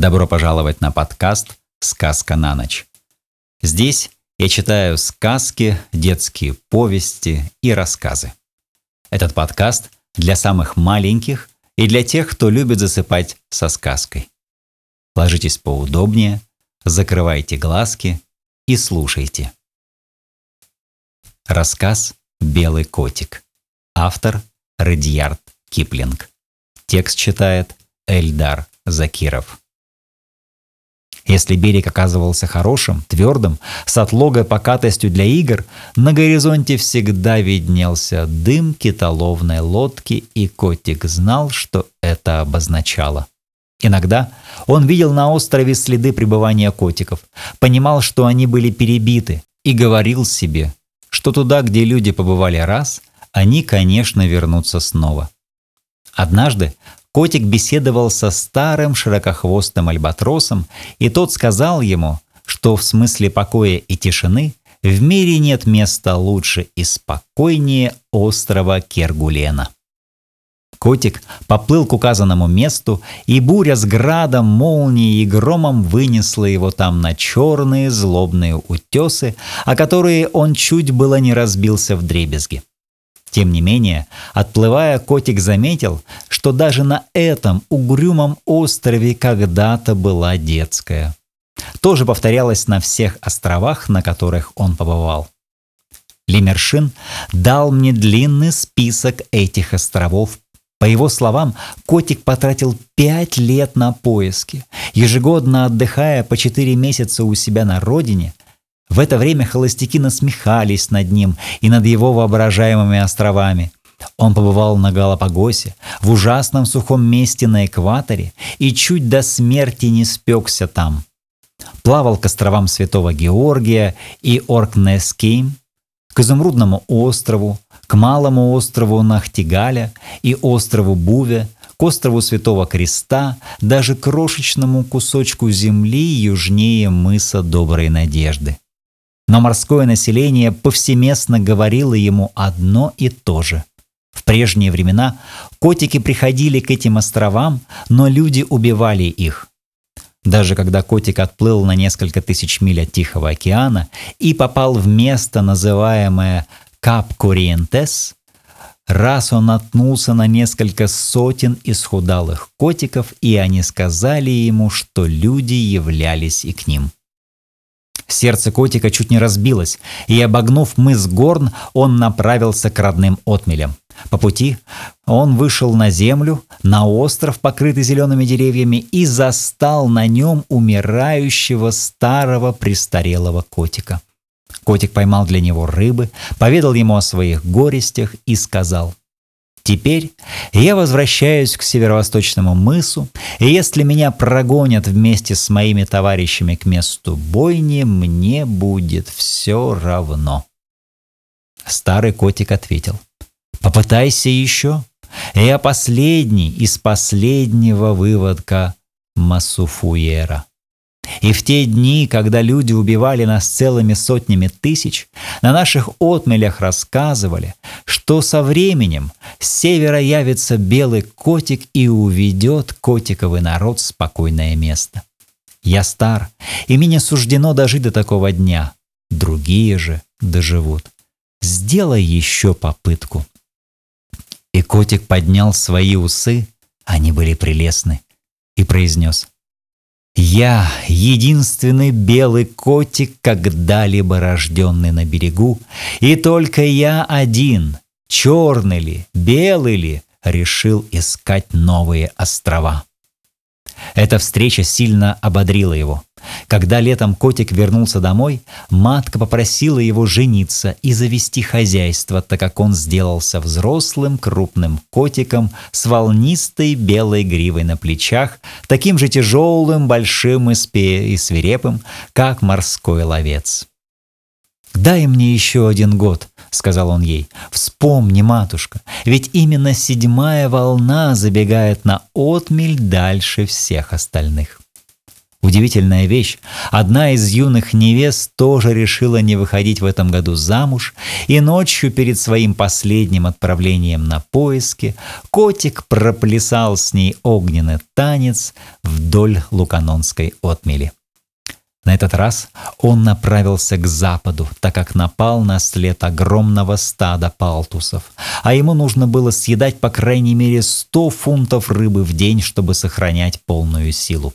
Добро пожаловать на подкаст «Сказка на ночь». Здесь я читаю сказки, детские повести и рассказы. Этот подкаст для самых маленьких и для тех, кто любит засыпать со сказкой. Ложитесь поудобнее, закрывайте глазки и слушайте. Рассказ «Белый котик». Автор Редьярд Киплинг. Текст читает Эльдар Закиров. Если берег оказывался хорошим, твердым, с отлогой покатостью для игр, на горизонте всегда виднелся дым китоловной лодки, и котик знал, что это обозначало. Иногда он видел на острове следы пребывания котиков, понимал, что они были перебиты, и говорил себе, что туда, где люди побывали раз, они, конечно, вернутся снова. Однажды котик беседовал со старым широкохвостым альбатросом, и тот сказал ему, что в смысле покоя и тишины в мире нет места лучше и спокойнее острова Кергулена. Котик поплыл к указанному месту, и буря с градом, молнией и громом вынесла его там на черные злобные утесы, о которые он чуть было не разбился в дребезги. Тем не менее, отплывая, котик заметил, что даже на этом угрюмом острове когда-то была детская. Тоже повторялось на всех островах, на которых он побывал. Лемершин дал мне длинный список этих островов. По его словам, котик потратил пять лет на поиски, ежегодно отдыхая по четыре месяца у себя на родине – в это время холостяки насмехались над ним и над его воображаемыми островами. Он побывал на Галапагосе, в ужасном сухом месте на экваторе и чуть до смерти не спекся там. Плавал к островам Святого Георгия и Оркнескейм, к Изумрудному острову, к Малому острову Нахтигаля и острову Буве, к острову Святого Креста, даже крошечному кусочку земли южнее мыса Доброй Надежды. Но морское население повсеместно говорило ему одно и то же. В прежние времена котики приходили к этим островам, но люди убивали их. Даже когда котик отплыл на несколько тысяч миль от Тихого океана и попал в место, называемое Кап-Кориентес, раз он наткнулся на несколько сотен исхудалых котиков, и они сказали ему, что люди являлись и к ним. Сердце котика чуть не разбилось, и, обогнув мыс Горн, он направился к родным отмелям. По пути он вышел на землю, на остров, покрытый зелеными деревьями, и застал на нем умирающего старого престарелого котика. Котик поймал для него рыбы, поведал ему о своих горестях и сказал, Теперь я возвращаюсь к северо-восточному мысу, и если меня прогонят вместе с моими товарищами к месту бойни, мне будет все равно. Старый котик ответил, попытайся еще. Я последний из последнего выводка Масуфуера. И в те дни, когда люди убивали нас целыми сотнями тысяч, на наших отмелях рассказывали, что со временем с севера явится белый котик и уведет котиковый народ в спокойное место. Я стар, и мне суждено дожить до такого дня. Другие же доживут. Сделай еще попытку. И котик поднял свои усы, они были прелестны, и произнес – я — единственный белый котик, когда-либо рожденный на берегу, и только я один, черный ли, белый ли, решил искать новые острова. Эта встреча сильно ободрила его. Когда летом котик вернулся домой, матка попросила его жениться и завести хозяйство, так как он сделался взрослым крупным котиком с волнистой белой гривой на плечах, таким же тяжелым, большим и, спе и свирепым, как морской ловец. «Дай мне еще один год», — сказал он ей. «Вспомни, матушка, ведь именно седьмая волна забегает на отмель дальше всех остальных». Удивительная вещь. Одна из юных невест тоже решила не выходить в этом году замуж, и ночью перед своим последним отправлением на поиски котик проплясал с ней огненный танец вдоль Луканонской отмели. На этот раз он направился к западу, так как напал на след огромного стада палтусов, а ему нужно было съедать по крайней мере 100 фунтов рыбы в день, чтобы сохранять полную силу.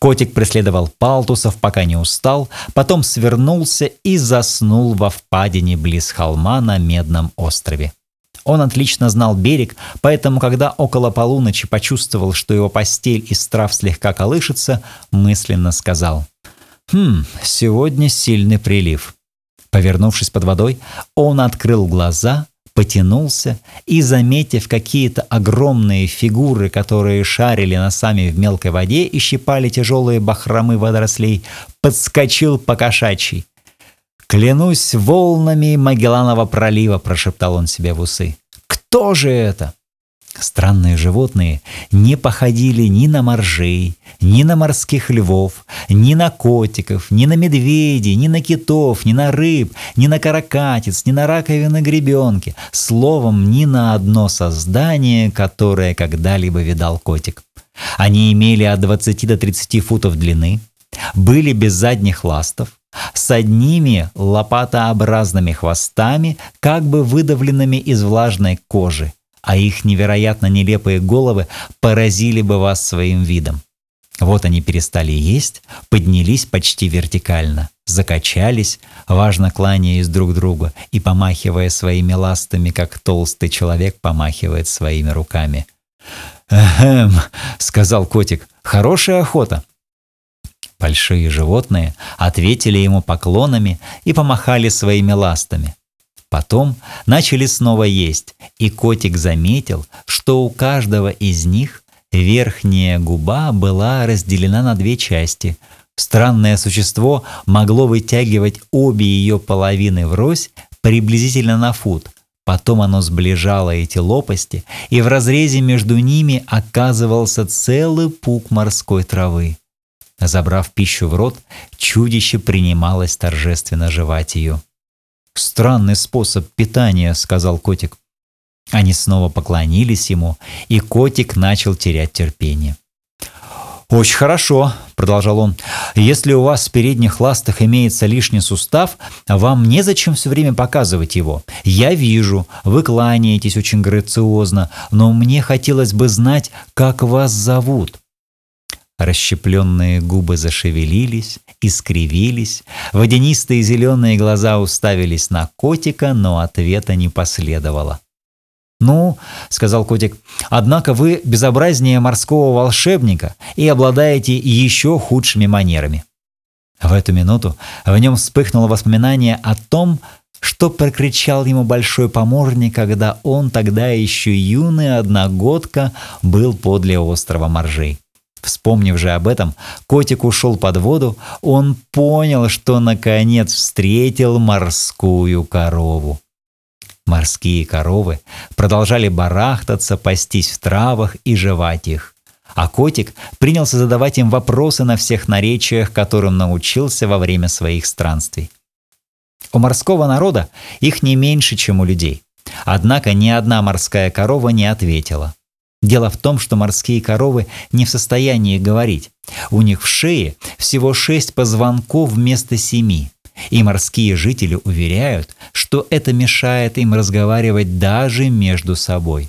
Котик преследовал палтусов, пока не устал, потом свернулся и заснул во впадине близ холма на Медном острове. Он отлично знал берег, поэтому, когда около полуночи почувствовал, что его постель из трав слегка колышется, мысленно сказал – Хм, сегодня сильный прилив. Повернувшись под водой, он открыл глаза, потянулся и, заметив какие-то огромные фигуры, которые шарили носами в мелкой воде и щипали тяжелые бахромы водорослей, подскочил по кошачьи. «Клянусь волнами Магелланова пролива», – прошептал он себе в усы. «Кто же это?» Странные животные не походили ни на моржей, ни на морских львов, ни на котиков, ни на медведей, ни на китов, ни на рыб, ни на каракатиц, ни на раковины гребенки, словом, ни на одно создание, которое когда-либо видал котик. Они имели от 20 до 30 футов длины, были без задних ластов, с одними лопатообразными хвостами, как бы выдавленными из влажной кожи, а их невероятно нелепые головы поразили бы вас своим видом. Вот они перестали есть, поднялись почти вертикально, закачались, важно кланяясь друг другу и помахивая своими ластами, как толстый человек помахивает своими руками. «Эхем», — сказал котик, — «хорошая охота». Большие животные ответили ему поклонами и помахали своими ластами. Потом начали снова есть, и котик заметил, что у каждого из них верхняя губа была разделена на две части. Странное существо могло вытягивать обе ее половины врозь приблизительно на фут. Потом оно сближало эти лопасти, и в разрезе между ними оказывался целый пук морской травы. Забрав пищу в рот, чудище принималось торжественно жевать ее. «Странный способ питания», — сказал котик. Они снова поклонились ему, и котик начал терять терпение. «Очень хорошо», — продолжал он. «Если у вас в передних ластах имеется лишний сустав, вам незачем все время показывать его. Я вижу, вы кланяетесь очень грациозно, но мне хотелось бы знать, как вас зовут». Расщепленные губы зашевелились, искривились, водянистые зеленые глаза уставились на котика, но ответа не последовало. «Ну, — сказал котик, — однако вы безобразнее морского волшебника и обладаете еще худшими манерами». В эту минуту в нем вспыхнуло воспоминание о том, что прокричал ему большой поморник, когда он тогда еще юный одногодка был подле острова Моржей. Вспомнив же об этом, котик ушел под воду, он понял, что наконец встретил морскую корову. Морские коровы продолжали барахтаться, пастись в травах и жевать их. А котик принялся задавать им вопросы на всех наречиях, которым научился во время своих странствий. У морского народа их не меньше, чем у людей. Однако ни одна морская корова не ответила. Дело в том, что морские коровы не в состоянии говорить. У них в шее всего шесть позвонков вместо семи. И морские жители уверяют, что это мешает им разговаривать даже между собой.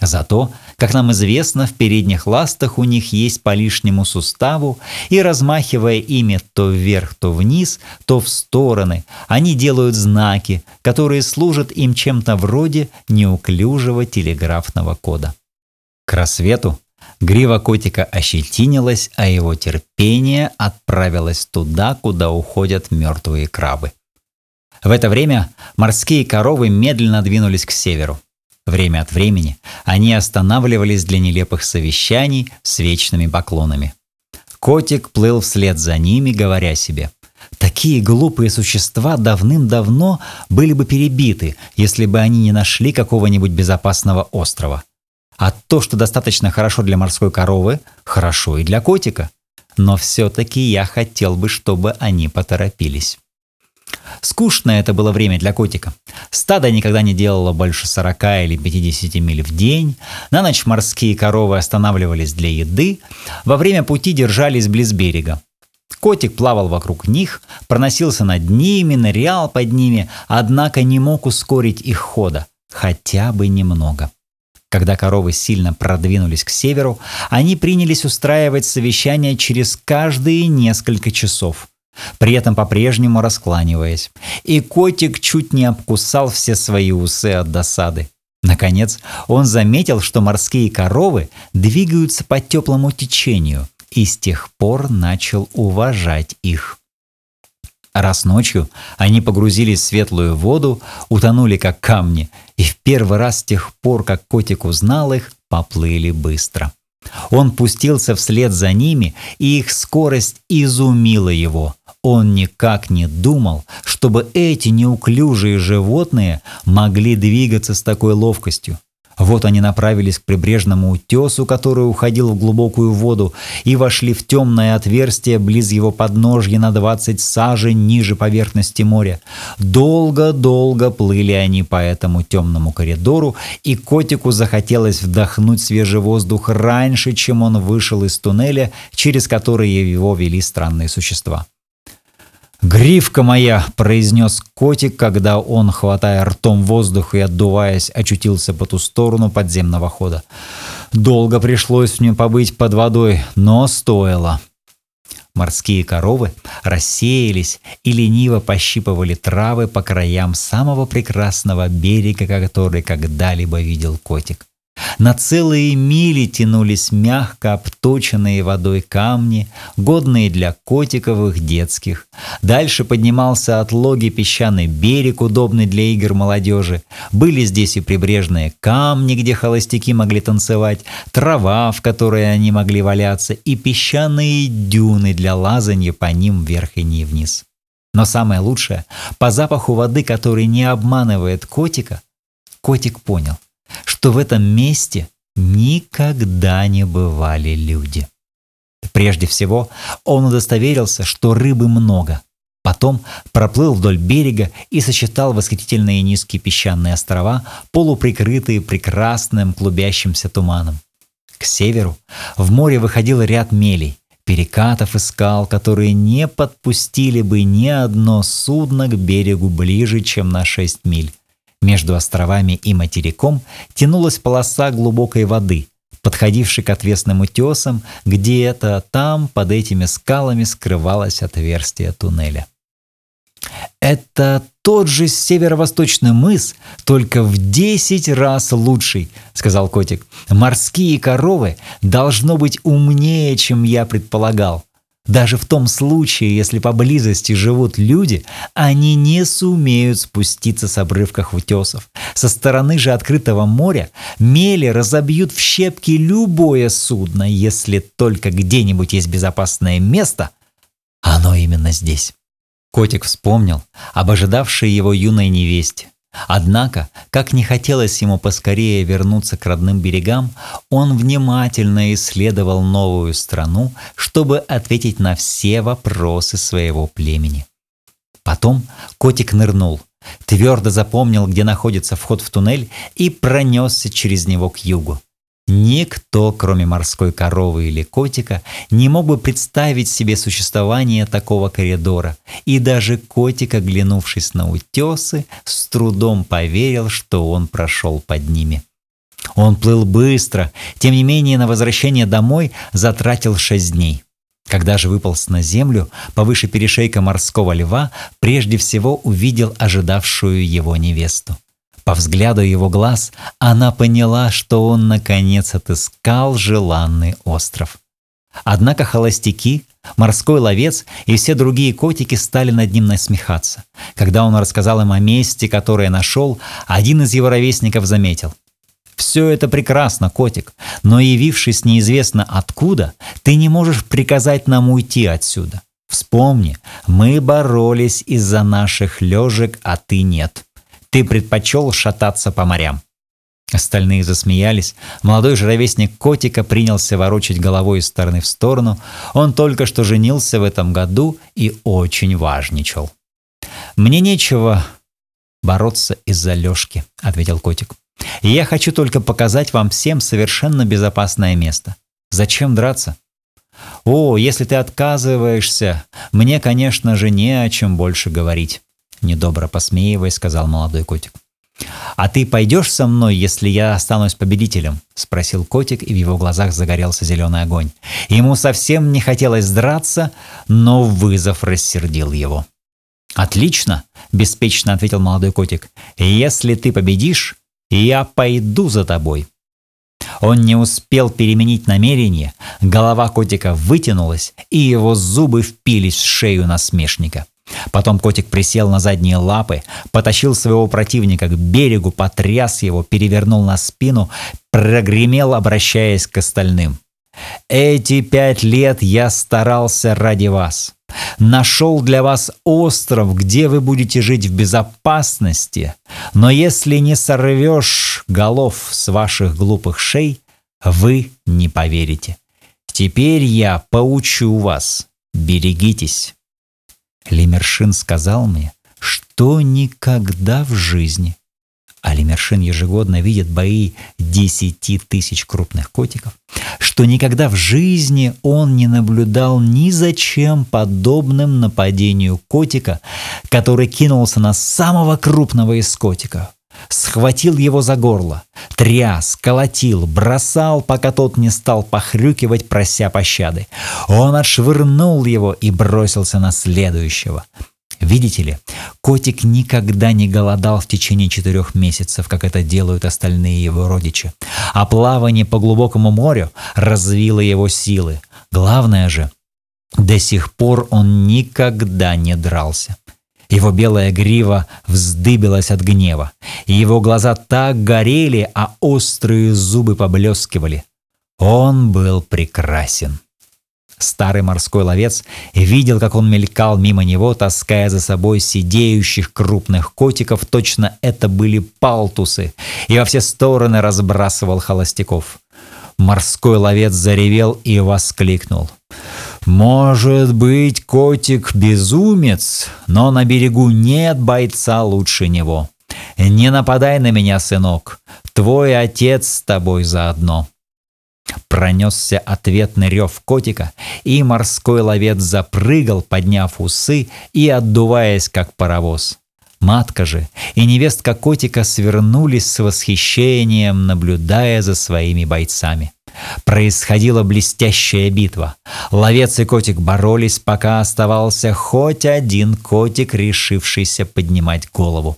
Зато, как нам известно, в передних ластах у них есть по лишнему суставу, и размахивая ими то вверх, то вниз, то в стороны, они делают знаки, которые служат им чем-то вроде неуклюжего телеграфного кода. К рассвету грива котика ощетинилась, а его терпение отправилось туда, куда уходят мертвые крабы. В это время морские коровы медленно двинулись к северу. Время от времени они останавливались для нелепых совещаний с вечными поклонами. Котик плыл вслед за ними, говоря себе – Такие глупые существа давным-давно были бы перебиты, если бы они не нашли какого-нибудь безопасного острова. А то, что достаточно хорошо для морской коровы, хорошо и для котика. но все-таки я хотел бы, чтобы они поторопились. Скучное это было время для котика. Стадо никогда не делало больше 40 или 50 миль в день. На ночь морские коровы останавливались для еды. Во время пути держались близ берега. Котик плавал вокруг них, проносился над ними, нырял под ними, однако не мог ускорить их хода, хотя бы немного. Когда коровы сильно продвинулись к северу, они принялись устраивать совещания через каждые несколько часов, при этом по-прежнему раскланиваясь. И котик чуть не обкусал все свои усы от досады. Наконец, он заметил, что морские коровы двигаются по теплому течению – и с тех пор начал уважать их. Раз ночью они погрузились в светлую воду, утонули как камни, и в первый раз с тех пор, как котик узнал их, поплыли быстро. Он пустился вслед за ними, и их скорость изумила его. Он никак не думал, чтобы эти неуклюжие животные могли двигаться с такой ловкостью. Вот они направились к прибрежному утесу, который уходил в глубокую воду, и вошли в темное отверстие близ его подножья на 20 сажень ниже поверхности моря. Долго-долго плыли они по этому темному коридору, и котику захотелось вдохнуть свежий воздух раньше, чем он вышел из туннеля, через который его вели странные существа. «Грифка моя!» – произнес котик, когда он, хватая ртом воздух и отдуваясь, очутился по ту сторону подземного хода. Долго пришлось мне побыть под водой, но стоило. Морские коровы рассеялись и лениво пощипывали травы по краям самого прекрасного берега, который когда-либо видел котик. На целые мили тянулись мягко обточенные водой камни, годные для котиковых детских. Дальше поднимался от логи песчаный берег, удобный для игр молодежи. Были здесь и прибрежные камни, где холостяки могли танцевать, трава, в которой они могли валяться, и песчаные дюны для лазанья по ним вверх и не вниз. Но самое лучшее, по запаху воды, который не обманывает котика, котик понял – что в этом месте никогда не бывали люди. Прежде всего, он удостоверился, что рыбы много. Потом проплыл вдоль берега и сосчитал восхитительные низкие песчаные острова, полуприкрытые прекрасным клубящимся туманом. К северу в море выходил ряд мелей, перекатов и скал, которые не подпустили бы ни одно судно к берегу ближе, чем на 6 миль. Между островами и материком тянулась полоса глубокой воды, подходившей к отвесным утесам, где-то там, под этими скалами, скрывалось отверстие туннеля. «Это тот же северо-восточный мыс, только в десять раз лучший», — сказал котик. «Морские коровы должно быть умнее, чем я предполагал. Даже в том случае, если поблизости живут люди, они не сумеют спуститься с обрывков утесов. Со стороны же открытого моря мели разобьют в щепки любое судно, если только где-нибудь есть безопасное место. Оно именно здесь. Котик вспомнил об ожидавшей его юной невесте. Однако, как не хотелось ему поскорее вернуться к родным берегам, он внимательно исследовал новую страну, чтобы ответить на все вопросы своего племени. Потом котик нырнул, твердо запомнил, где находится вход в туннель и пронесся через него к югу. Никто, кроме морской коровы или котика, не мог бы представить себе существование такого коридора, и даже котик, оглянувшись на утесы, с трудом поверил, что он прошел под ними. Он плыл быстро, тем не менее на возвращение домой затратил шесть дней. Когда же выполз на землю, повыше перешейка морского льва, прежде всего увидел ожидавшую его невесту. По взгляду его глаз она поняла, что он наконец отыскал желанный остров. Однако холостяки, морской ловец и все другие котики стали над ним насмехаться. Когда он рассказал им о месте, которое нашел, один из его ровесников заметил. «Все это прекрасно, котик, но явившись неизвестно откуда, ты не можешь приказать нам уйти отсюда. Вспомни, мы боролись из-за наших лежек, а ты нет. Ты предпочел шататься по морям. Остальные засмеялись. Молодой же ровесник котика принялся ворочать головой из стороны в сторону. Он только что женился в этом году и очень важничал. «Мне нечего бороться из-за Лёшки», — ответил котик. «Я хочу только показать вам всем совершенно безопасное место. Зачем драться?» «О, если ты отказываешься, мне, конечно же, не о чем больше говорить», — недобро посмеиваясь, сказал молодой котик. «А ты пойдешь со мной, если я останусь победителем?» – спросил котик, и в его глазах загорелся зеленый огонь. Ему совсем не хотелось драться, но вызов рассердил его. «Отлично!» – беспечно ответил молодой котик. «Если ты победишь, я пойду за тобой». Он не успел переменить намерение, голова котика вытянулась, и его зубы впились в шею насмешника. Потом котик присел на задние лапы, потащил своего противника к берегу, потряс его, перевернул на спину, прогремел, обращаясь к остальным. «Эти пять лет я старался ради вас. Нашел для вас остров, где вы будете жить в безопасности. Но если не сорвешь голов с ваших глупых шей, вы не поверите. Теперь я поучу вас. Берегитесь». Лемершин сказал мне, что никогда в жизни, а Лемершин ежегодно видит бои десяти тысяч крупных котиков, что никогда в жизни он не наблюдал ни за чем подобным нападению котика, который кинулся на самого крупного из котиков схватил его за горло, тряс, колотил, бросал, пока тот не стал похрюкивать, прося пощады. Он отшвырнул его и бросился на следующего. Видите ли, котик никогда не голодал в течение четырех месяцев, как это делают остальные его родичи. А плавание по глубокому морю развило его силы. Главное же, до сих пор он никогда не дрался. Его белая грива вздыбилась от гнева, и его глаза так горели, а острые зубы поблескивали. Он был прекрасен. Старый морской ловец видел, как он мелькал мимо него, таская за собой сидеющих крупных котиков, точно это были палтусы, и во все стороны разбрасывал холостяков. Морской ловец заревел и воскликнул. Может быть, котик безумец, но на берегу нет бойца лучше него. Не нападай на меня, сынок, твой отец с тобой заодно. Пронесся ответный рев котика, и морской ловец запрыгал, подняв усы и отдуваясь, как паровоз. Матка же и невестка котика свернулись с восхищением, наблюдая за своими бойцами. Происходила блестящая битва. Ловец и котик боролись, пока оставался хоть один котик, решившийся поднимать голову.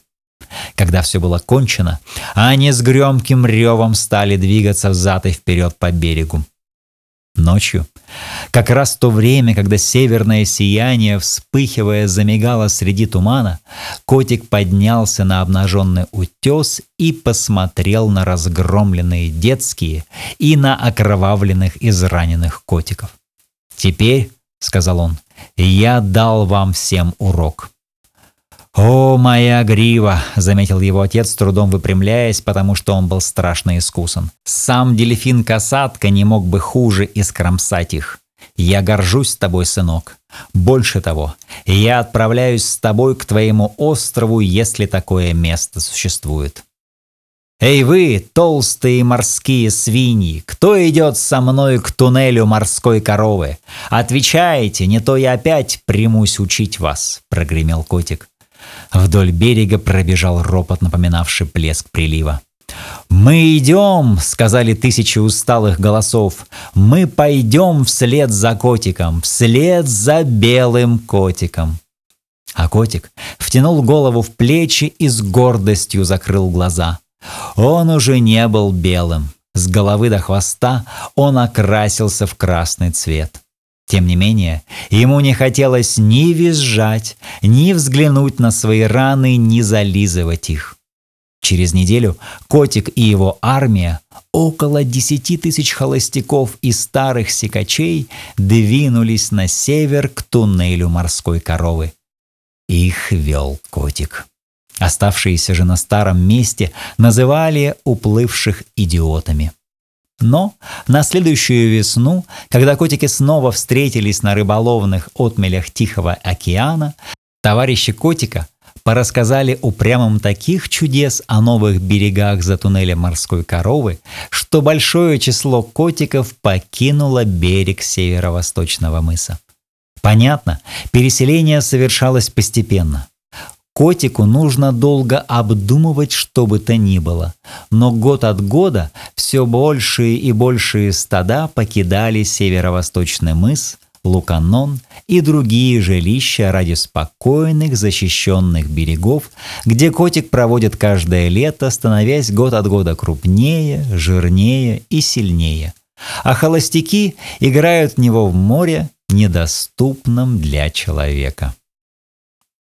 Когда все было кончено, они с громким ревом стали двигаться взад и вперед по берегу. Ночью, как раз в то время, когда северное сияние, вспыхивая, замигало среди тумана, котик поднялся на обнаженный утес и посмотрел на разгромленные детские и на окровавленных израненных котиков. «Теперь, — сказал он, — я дал вам всем урок. «О, моя грива!» — заметил его отец, с трудом выпрямляясь, потому что он был страшно искусан. «Сам дельфин-касатка не мог бы хуже искромсать их. Я горжусь тобой, сынок. Больше того, я отправляюсь с тобой к твоему острову, если такое место существует». «Эй вы, толстые морские свиньи, кто идет со мной к туннелю морской коровы? Отвечайте, не то я опять примусь учить вас», — прогремел котик. Вдоль берега пробежал ропот, напоминавший плеск прилива. «Мы идем!» — сказали тысячи усталых голосов. «Мы пойдем вслед за котиком, вслед за белым котиком!» А котик втянул голову в плечи и с гордостью закрыл глаза. Он уже не был белым. С головы до хвоста он окрасился в красный цвет. Тем не менее, ему не хотелось ни визжать, ни взглянуть на свои раны, ни зализывать их. Через неделю котик и его армия, около десяти тысяч холостяков и старых сикачей, двинулись на север к туннелю морской коровы. Их вел котик. Оставшиеся же на старом месте называли уплывших идиотами. Но на следующую весну, когда котики снова встретились на рыболовных отмелях Тихого океана, товарищи котика порассказали упрямым таких чудес о новых берегах за туннелем морской коровы, что большое число котиков покинуло берег северо-восточного мыса. Понятно, переселение совершалось постепенно. Котику нужно долго обдумывать что бы то ни было, но год от года все большие и большие стада покидали северо-восточный мыс, Луканон и другие жилища ради спокойных защищенных берегов, где котик проводит каждое лето, становясь год от года крупнее, жирнее и сильнее. А холостяки играют в него в море, недоступном для человека.